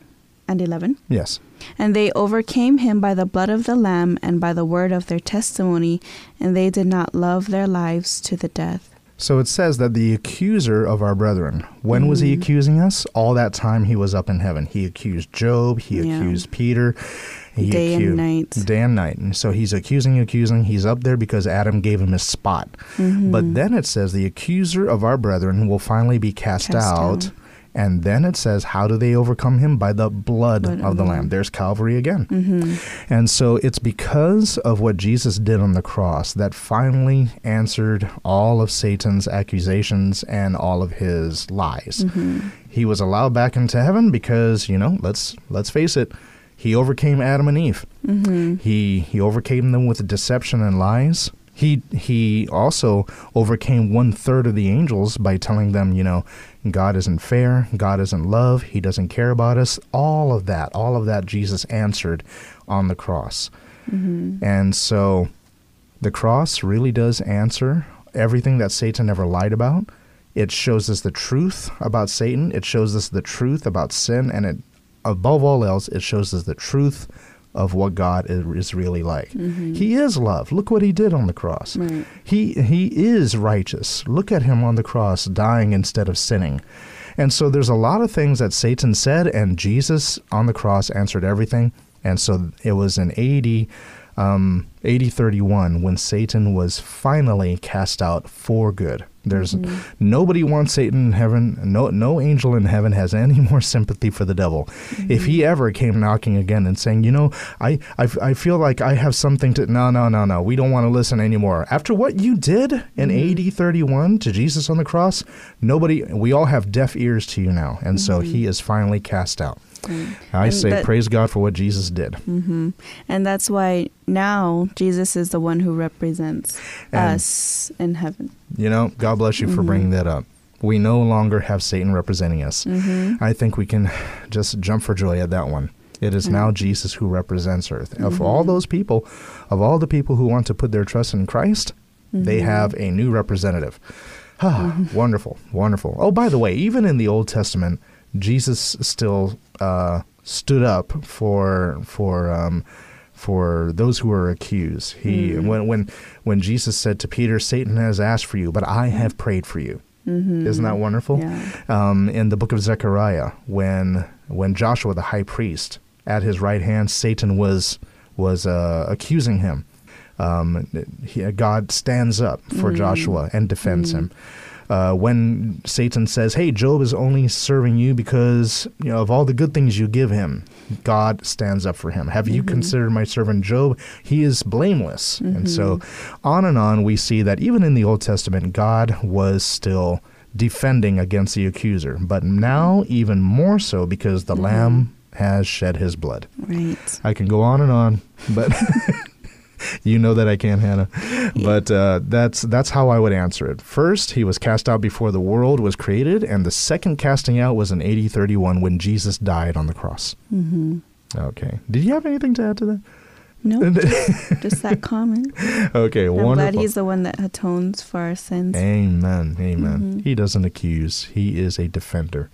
And 11. Yes. And they overcame him by the blood of the Lamb and by the word of their testimony, and they did not love their lives to the death. So it says that the accuser of our brethren, when was he accusing us? All that time he was up in heaven. He accused Job, he Yeah. accused Peter. He Day and night. Day and night. And so he's accusing, accusing. He's up there because Adam gave him his spot. Mm-hmm. But then it says the accuser of our brethren will finally be cast, Cast out. down. And then it says, how do they overcome him? By the blood, Blood of the the Lamb. There's Calvary again. Mm-hmm. And so it's because of what Jesus did on the cross that finally answered all of Satan's accusations and all of his lies. Mm-hmm. He was allowed back into heaven because, you know, let's let's face it, he overcame Adam and Eve. Mm-hmm. He he overcame them with deception and lies. He he also overcame one third of the angels by telling them, you know, God isn't fair, God isn't love, He doesn't care about us. All of that, all of that, Jesus answered on the cross, mm-hmm. and so the cross really does answer everything that Satan ever lied about. It shows us the truth about Satan. It shows us the truth about sin, and it, above all else, it shows us the truth of what God is, really like. He is love. Look what he did on the cross. Right. He he is righteous. Look at him on the cross, dying instead of sinning. And so there's a lot of things that Satan said, and Jesus on the cross answered everything. And so it was in 80, um, 80 31 when Satan was finally cast out for good. There's mm-hmm. nobody wants Satan in heaven. No, no angel in heaven has any (laughs) more sympathy for the devil. Mm-hmm. If he ever came knocking again and saying, you know, I, I, I feel like I have something to, no, no, no, no, we don't want to listen anymore. After what you did in mm-hmm. AD 31 to Jesus on the cross, nobody, we all have deaf ears to you now. And so he is finally cast out. I And say, that- praise God for what Jesus did. Mm-hmm. And that's why now Jesus is the one who represents And- us in heaven. You know, God bless you for bringing that up. We no longer have Satan representing us. Mm-hmm. I think we can just jump for joy at that one. It is now Jesus who represents earth. Of all those people, of all the people who want to put their trust in Christ, they have a new representative. Ah, (sighs) wonderful, wonderful. Oh, by the way, even in the Old Testament, Jesus still uh, stood up for for um, for those who are accused. He when when when Jesus said to Peter, "Satan has asked for you, but I have prayed for you." Isn't that wonderful? Yeah. um, in the book of Zechariah when when Joshua the high priest at his right hand Satan was was uh, accusing him um, he, God stands up for Joshua and defends him uh, when Satan says hey Job is only serving you because you know of all the good things you give him God stands up for him. Have you mm-hmm. considered my servant Job? He is blameless. And so mm-hmm. on and on we see that even in the Old Testament God was still defending against the accuser, but now even more so because the mm-hmm. Lamb has shed his blood. Right. I can go on and on, but (laughs) (laughs) you know that I can't, Hannah. But uh, that's that's how I would answer it. First, he was cast out before the world was created, and the second casting out was in AD 31 when Jesus died on the cross. Mm-hmm. Okay. Did you have anything to add to that? No, (laughs) just, just that comment. Okay, I'm wonderful. glad he's the one that atones for our sins. Amen. Amen. Mhm. He doesn't accuse, he is a defender.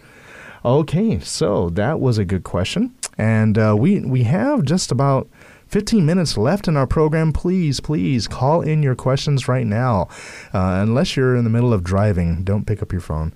Okay, so that was a good question. And uh, we, we have just about 15 minutes left in our program. Please, please call in your questions right now. Uh, unless you're in the middle of driving, don't pick up your phone.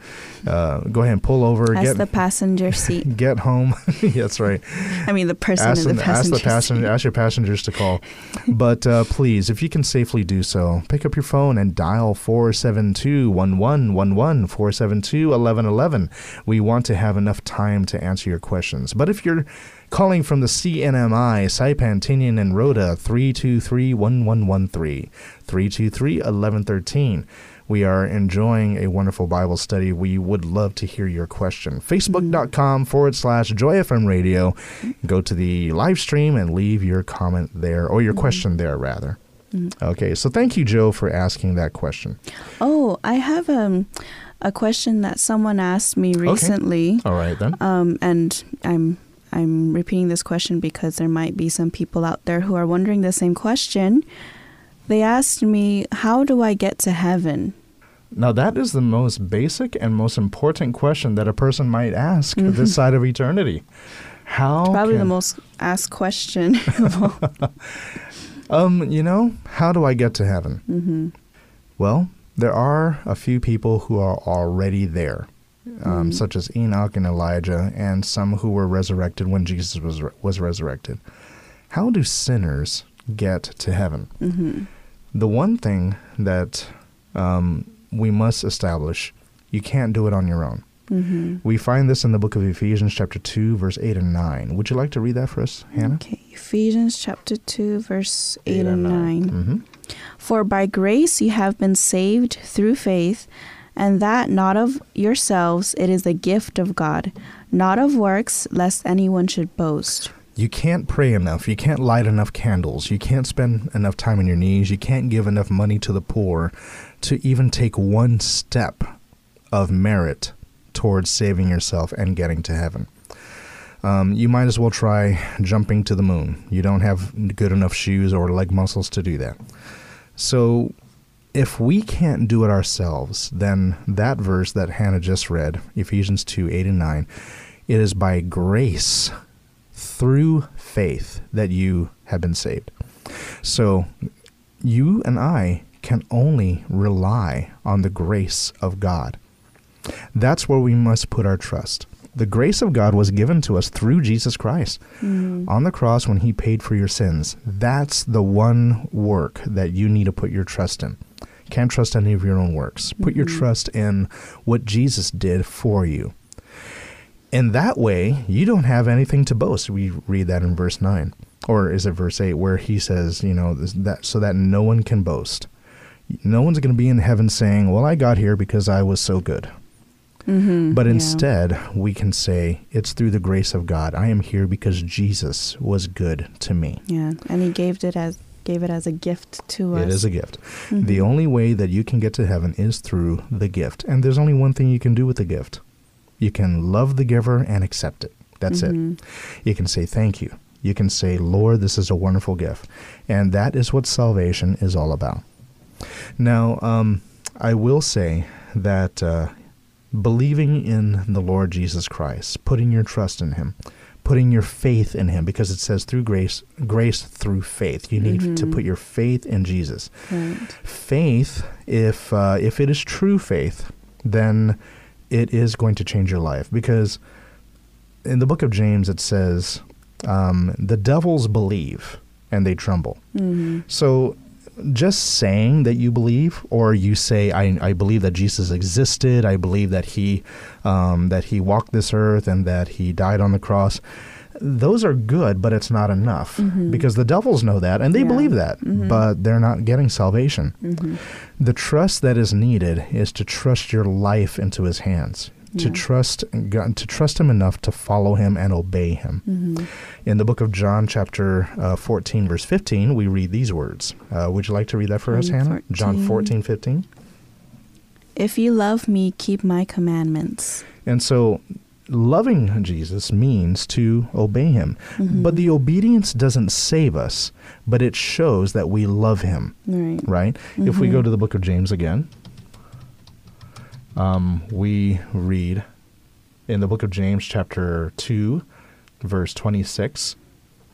Uh, go ahead and pull over. As get, the passenger (laughs) seat. get home. (laughs) That's right. I mean, the person ask, in the ask passenger the passenger, seat. ask your passengers to call. but uh, please, if you can safely do so, pick up your phone and dial 472 1111 472 1111. We want to have enough time to answer your questions. But if you're calling from the CNMI, Saipan, Tinian, and Rota, 323 1113, 323 1113. We are enjoying a wonderful Bible study. We would love to hear your question. Facebook.com forward slash Joy FM radio. Go to the live stream and leave your comment there, or your question there, rather. Okay, so thank you, Joe, for asking that question. Oh, I have um, a question that someone asked me recently. Okay. All right, then. Um, and I'm I'm repeating this question because there might be some people out there who are wondering the same question. They asked me, "How do I get to heaven?" Now, that is the most basic and most important question that a person might ask this side of eternity. How Probably the most asked question. (laughs) Um, you know, how do I get to heaven? Mm-hmm. Well, there are a few people who are already there, um, such as Enoch and Elijah, and some who were resurrected when Jesus was was resurrected. How do sinners get to heaven? Mm-hmm. The one thing that um, we must establish: you can't do it on your own. We find this in the book of Ephesians, chapter 2, verse 8 and 9. Would you like to read that for us, Hannah? okay, Ephesians chapter 2 verse 8, and 9. Mm-hmm. For by grace you have been saved through faith, and that not of yourselves, it is the gift of God, not of works, lest anyone should boast. You can't pray enough. You can't light enough candles. You can't spend enough time on your knees. You can't give enough money to the poor to even take one step of merit towards saving yourself and getting to heaven. Um, you might as well try jumping to the moon. You don't have good enough shoes or leg muscles to do that. So, if we can't do it ourselves, then that verse that Hannah just read, Ephesians 2 8 and 9, it is by grace through faith that you have been saved. So, you and I can only rely on the grace of God. That's where we must put our trust. The grace of God was given to us through Jesus Christ mm-hmm. on the cross when He paid for your sins. That's the one work that you need to put your trust in. Can't trust any of your own works. Put your mm-hmm. trust in what Jesus did for you. In that way, you don't have anything to boast. We read that in verse 9. Or is it verse 8 where he says, you know, that so that no one can boast. No one's going to be in heaven saying, "Well, I got here because I was so good." Mm-hmm, But yeah. instead, we can say, "It's through the grace of God. I am here because Jesus was good to me." Yeah, and he gave it as gave it as a gift to us. It is a gift. The only way that you can get to heaven is through the gift. And there's only one thing you can do with the gift. You can love the giver and accept it. That's it. You can say thank you. You can say, "Lord, this is a wonderful gift." And that is what salvation is all about. Now, um, I will say that uh, believing in the Lord Jesus Christ, putting your trust in Him, putting your faith in Him, because it says through grace, grace through faith. You need to put your faith in Jesus. Right. Faith, if uh, if it is true faith, then it is going to change your life. Because in the book of James, it says, um, "The devils believe and they tremble." Mm-hmm. So just saying that you believe, or you say, I, I believe that Jesus existed, I believe that he um, that he walked this earth and that he died on the cross, those are good, but it's not enough because the devils know that and they Yeah. believe that, but they're not getting salvation. Mm-hmm. The trust that is needed is to trust your life into his hands. To Yeah. trust God, to trust Him enough to follow Him and obey Him. Mm-hmm. In the book of John, chapter uh, 14, verse 15, we read these words. Uh, would you like to read that for us, John Hannah? John 14, 15. If you love me, keep my commandments. And so, loving Jesus means to obey Him. But the obedience doesn't save us, but it shows that we love Him, Right. right? If we go to the book of James again, um, we read in the book of James, chapter 2, verse 26.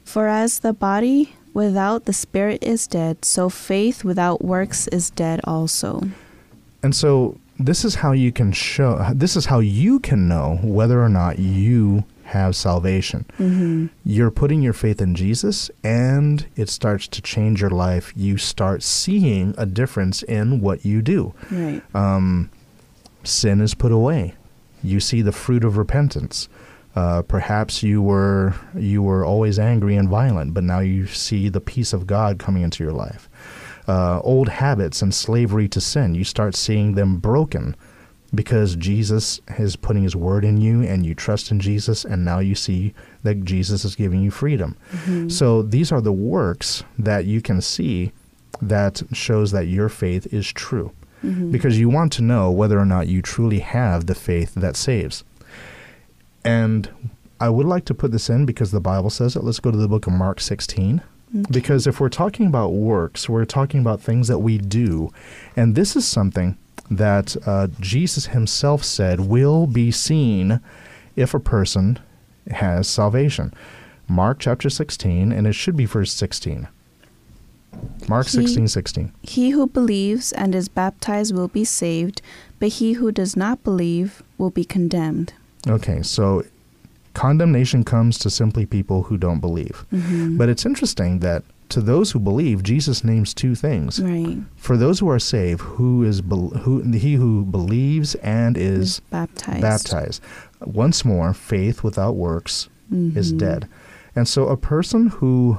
For as the body without the spirit is dead, so faith without works is dead also. And so this is how you can show this is how you can know whether or not you have salvation. Mm-hmm. You're putting your faith in Jesus and it starts to change your life. You start seeing a difference in what you do. Right. Um, sin is put away. You see the fruit of repentance. Uh, perhaps you were you were always angry and violent, but now you see the peace of God coming into your life. Uh, old habits and slavery to sin, you start seeing them broken because Jesus is putting His word in you, and you trust in Jesus, and now you see that Jesus is giving you freedom. So these are the works that you can see that shows that your faith is true because you want to know whether or not you truly have the faith that saves. And I would like to put this in because the Bible says it. Let's go to the book of Mark 16. Because if we're talking about works, we're talking about things that we do. And this is something that uh, Jesus himself said will be seen if a person has salvation. Mark chapter 16, and it should be verse 16. Mark He- 16, 16. He who believes and is baptized will be saved, but he who does not believe will be condemned. Okay, so condemnation comes to simply people who don't believe. Mm-hmm. But it's interesting that to those who believe, Jesus names two things. Right. For those who are saved, who is bel who he who believes and is baptized. baptized. Once more, faith without works is Mhm. dead. And so a person who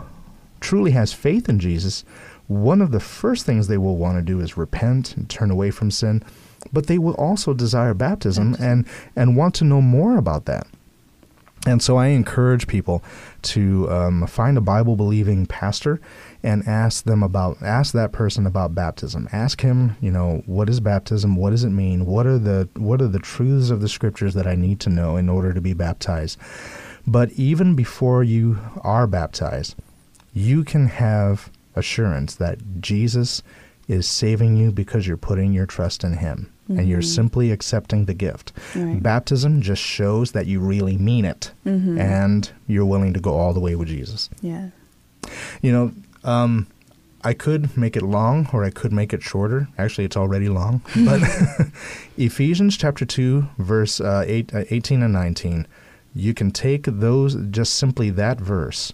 truly has faith in Jesus, one of the first things they will want to do is repent and turn away from sin, but they will also desire baptism and and want to know more about that. And so I encourage people to um, find a Bible believing pastor and ask them about ask that person about baptism. Ask him, you know, what is baptism? What does it mean? What are the what are the truths of the scriptures that I need to know in order to be baptized? But even before you are baptized, you can have assurance that Jesus is saving you because you're putting your trust in him and you're simply accepting the gift. Right. Baptism just shows that you really mean it Mhm. and you're willing to go all the way with Jesus. Yeah. You know, um, I could make it long or I could make it shorter. Actually, it's already long. (laughs) But (laughs) Ephesians chapter 2, verse uh, 8, uh, 18 and 19, you can take those, just simply that verse,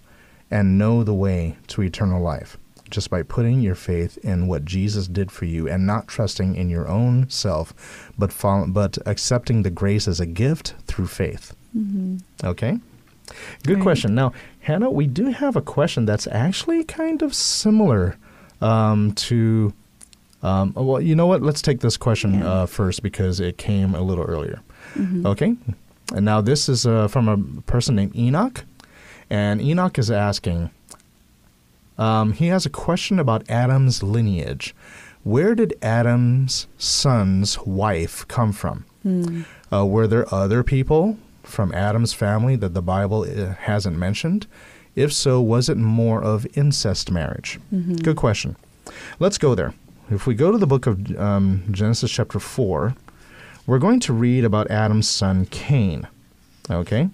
and know the way to eternal life just by putting your faith in what Jesus did for you and not trusting in your own self, but, follow, but accepting the grace as a gift through faith. Mm-hmm. Okay? Good Right. question. Now, Hannah, we do have a question that's actually kind of similar um, to. Um, well, you know what? Let's take this question Yeah. uh, first because it came a little earlier. Mhm. Okay? And now this is uh, from a person named Enoch. And Enoch is asking um, he has a question about Adam's lineage. Where did Adam's son's wife come from? Mm. Uh, were there other people from Adam's family that the Bible uh, hasn't mentioned? If so, was it more of incest marriage? Mhm. Good question. Let's go there. If we go to the book of um, Genesis, chapter 4, we're going to read about Adam's son Cain. Okay?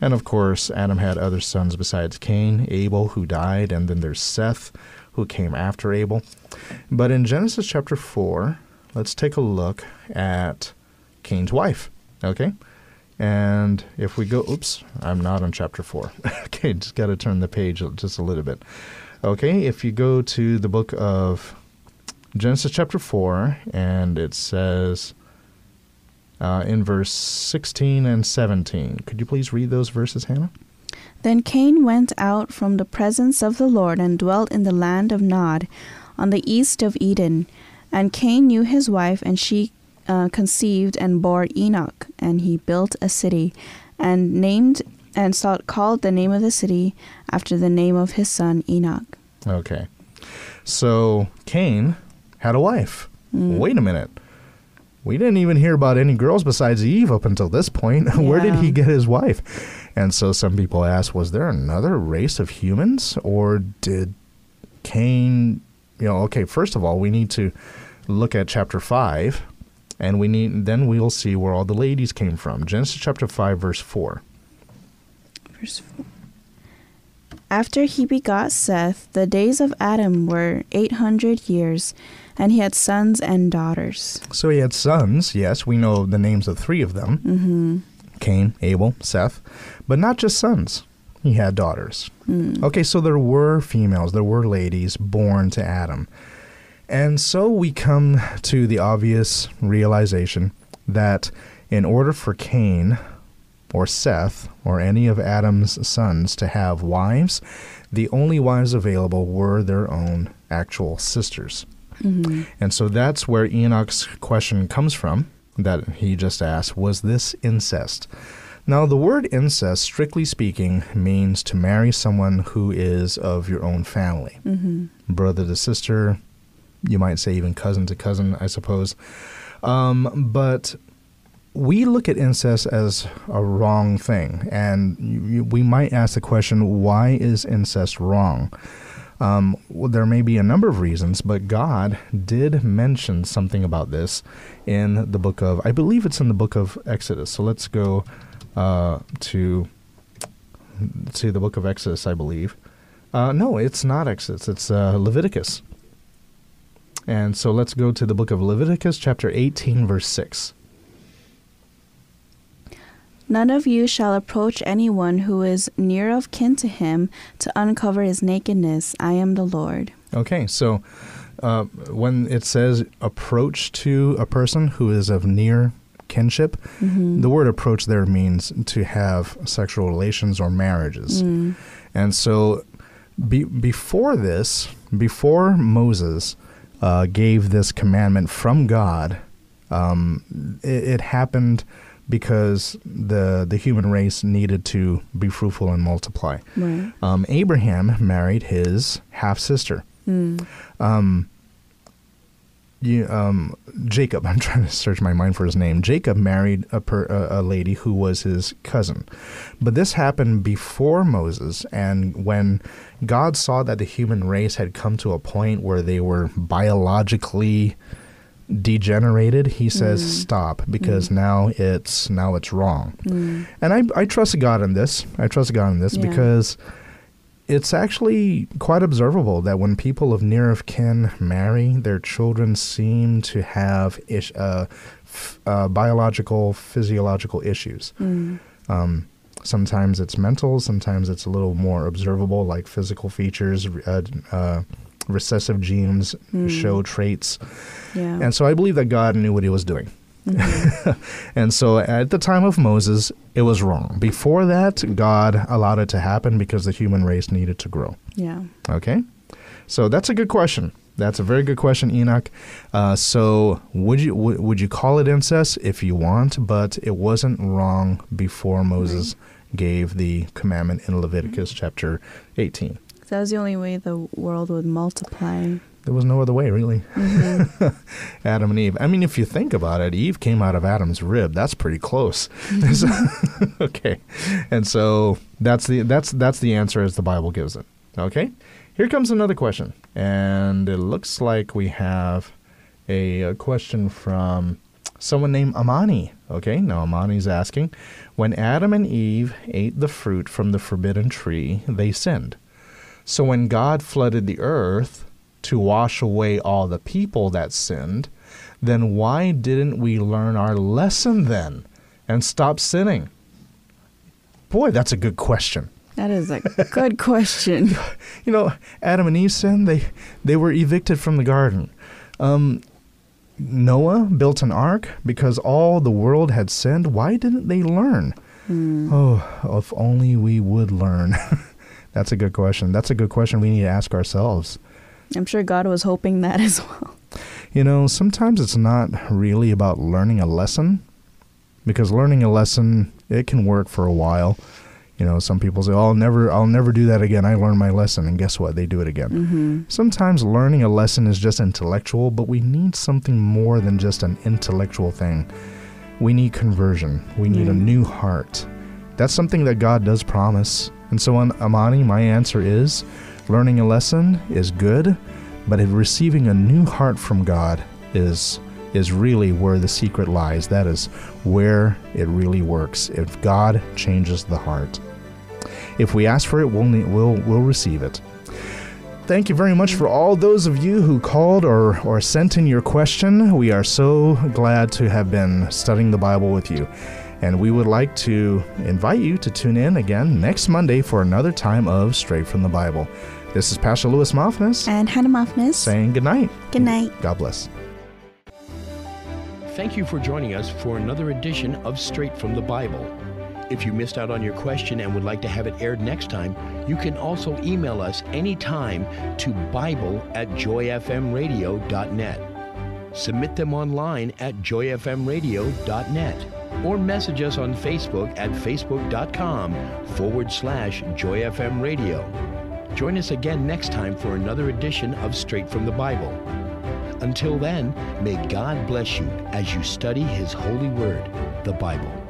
And of course, Adam had other sons besides Cain, Abel, who died, and then there's Seth, who came after Abel. But in Genesis chapter 4, let's take a look at Cain's wife. Okay? And if we go, oops, I'm not on chapter 4. (laughs) okay, just got to turn the page just a little bit. Okay, if you go to the book of Genesis chapter 4, and it says uh, in verse 16 and 17. Could you please read those verses, Hannah? Then Cain went out from the presence of the Lord and dwelt in the land of Nod, on the east of Eden. And Cain knew his wife, and she uh, conceived and bore Enoch. And he built a city, and named and sought, called the name of the city after the name of his son Enoch. Okay. So Cain had a wife. Wait a minute. We didn't even hear about any girls besides Eve up until this point. (laughs) Where did he get his wife? And so some people ask, was there another race of humans? Or did Cain, you know, okay, first of all, we need to look at chapter 5, and we need then we'll see where all the ladies came from. Genesis chapter 5, verse 4. Verse four. After he begot Seth, the days of Adam were 800 years, and he had sons and daughters. So he had sons, yes, we know the names of three of them Mm-hmm. Cain, Abel, Seth, but not just sons. He had daughters. Okay, so there were females, there were ladies born to Adam. And so we come to the obvious realization that in order for Cain or Seth or any of Adam's sons to have wives, the only wives available were their own actual sisters. And so that's where Enoch's question comes from that he just asked was this incest? Now, the word incest, strictly speaking, means to marry someone who is of your own family. Brother to sister, you might say even cousin to cousin, I suppose. Um, but we look at incest as a wrong thing, and you, you, we might ask the question why is incest wrong? Um, well, there may be a number of reasons, but God did mention something about this in the book of, I believe it's in the book of Exodus. So let's go uh, to the book of Exodus, I believe. Uh, no, it's not Exodus. It's uh, Leviticus. And so let's go to the book of Leviticus, chapter 18, verse 6. None of you shall approach anyone who is near of kin to him to uncover his nakedness. I am the Lord. Okay, so uh, when it says approach to a person who is of near kinship, the word approach there means to have sexual relations or marriages. And so be, before this, before Moses uh, gave this commandment from God, um, it, it happened because the the human race needed to be fruitful and multiply. Right. Um, Abraham married his half sister. Um, you, um, Jacob. (laughs) I'm trying to search my mind for his name. Jacob married a, per, a, a lady who was his cousin, but this happened before Moses. And when God saw that the human race had come to a point where they were biologically degenerated, he says stop because now it's now it's wrong. And I I trust God in this. I trust God in this Yeah. because it's actually quite observable that when people of near of kin marry, their children seem to have ish, uh, f- uh, biological, physiological issues. Um, sometimes it's mental, sometimes it's a little more observable, like physical features, uh, uh, recessive genes mm-hmm. show traits. Yeah. And so I believe that God knew what he was doing. Mm-hmm. (laughs) and so at the time of Moses, it was wrong. Before that, God allowed it to happen because the human race needed to grow. yeah. Okay? So that's a good question. That's a very good question, Enoch. Uh, so would you w- would you call it incest if you want, but it wasn't wrong before Moses gave the commandment in Leviticus mm-hmm. chapter 18. That was the only way the world would multiply. There was no other way, really. Mm-hmm. (laughs) Adam and Eve. I mean, if you think about it, Eve came out of Adam's rib. That's pretty close. So- (laughs) okay, and so that's the that's that's the answer as the Bible gives it. Okay, here comes another question, and it looks like we have a, a question from someone named Amani. Okay, now Amani's asking, when Adam and Eve ate the fruit from the forbidden tree, they sinned. So when God flooded the earth to wash away all the people that sinned, then why didn't we learn our lesson then and stop sinning? Boy, that's a good question. That is a good (laughs) question. (laughs) You know, Adam and Eve sinned, they they were evicted from the garden. Um Noah built an ark because all the world had sinned. Why didn't they learn? Oh, if only we would learn. (laughs) That's a good question. That's a good question we need to ask ourselves. I'm sure God was hoping that (laughs) as well. You know, sometimes it's not really about learning a lesson because learning a lesson it can work for a while. You know, some people say, "Oh, I'll never I'll never do that again. I learned my lesson." And guess what? They do it again. Mm-hmm. Sometimes learning a lesson is just intellectual, but we need something more than just an intellectual thing. We need conversion. We need a new heart. That's something that God does promise. And so on Amani, my answer is learning a lesson is good, but receiving a new heart from God is is really where the secret lies. That is where it really works. If God changes the heart. If we ask for it, we'll, we'll, we'll receive it. Thank you very much for all those of you who called or, or sent in your question. We are so glad to have been studying the Bible with you. And we would like to invite you to tune in again next Monday for another time of Straight from the Bible. This is Pastor Louis Moffness And Hannah Moffness. saying good night. Good night. God bless. Thank you for joining us for another edition of Straight from the Bible. If you missed out on your question and would like to have it aired next time, you can also email us anytime to Bible at joyfmradio.net. Submit them online at joyfmradio.net or message us on Facebook at facebook.com forward slash joyfmradio. Join us again next time for another edition of Straight from the Bible. Until then, may God bless you as you study His holy word, the Bible.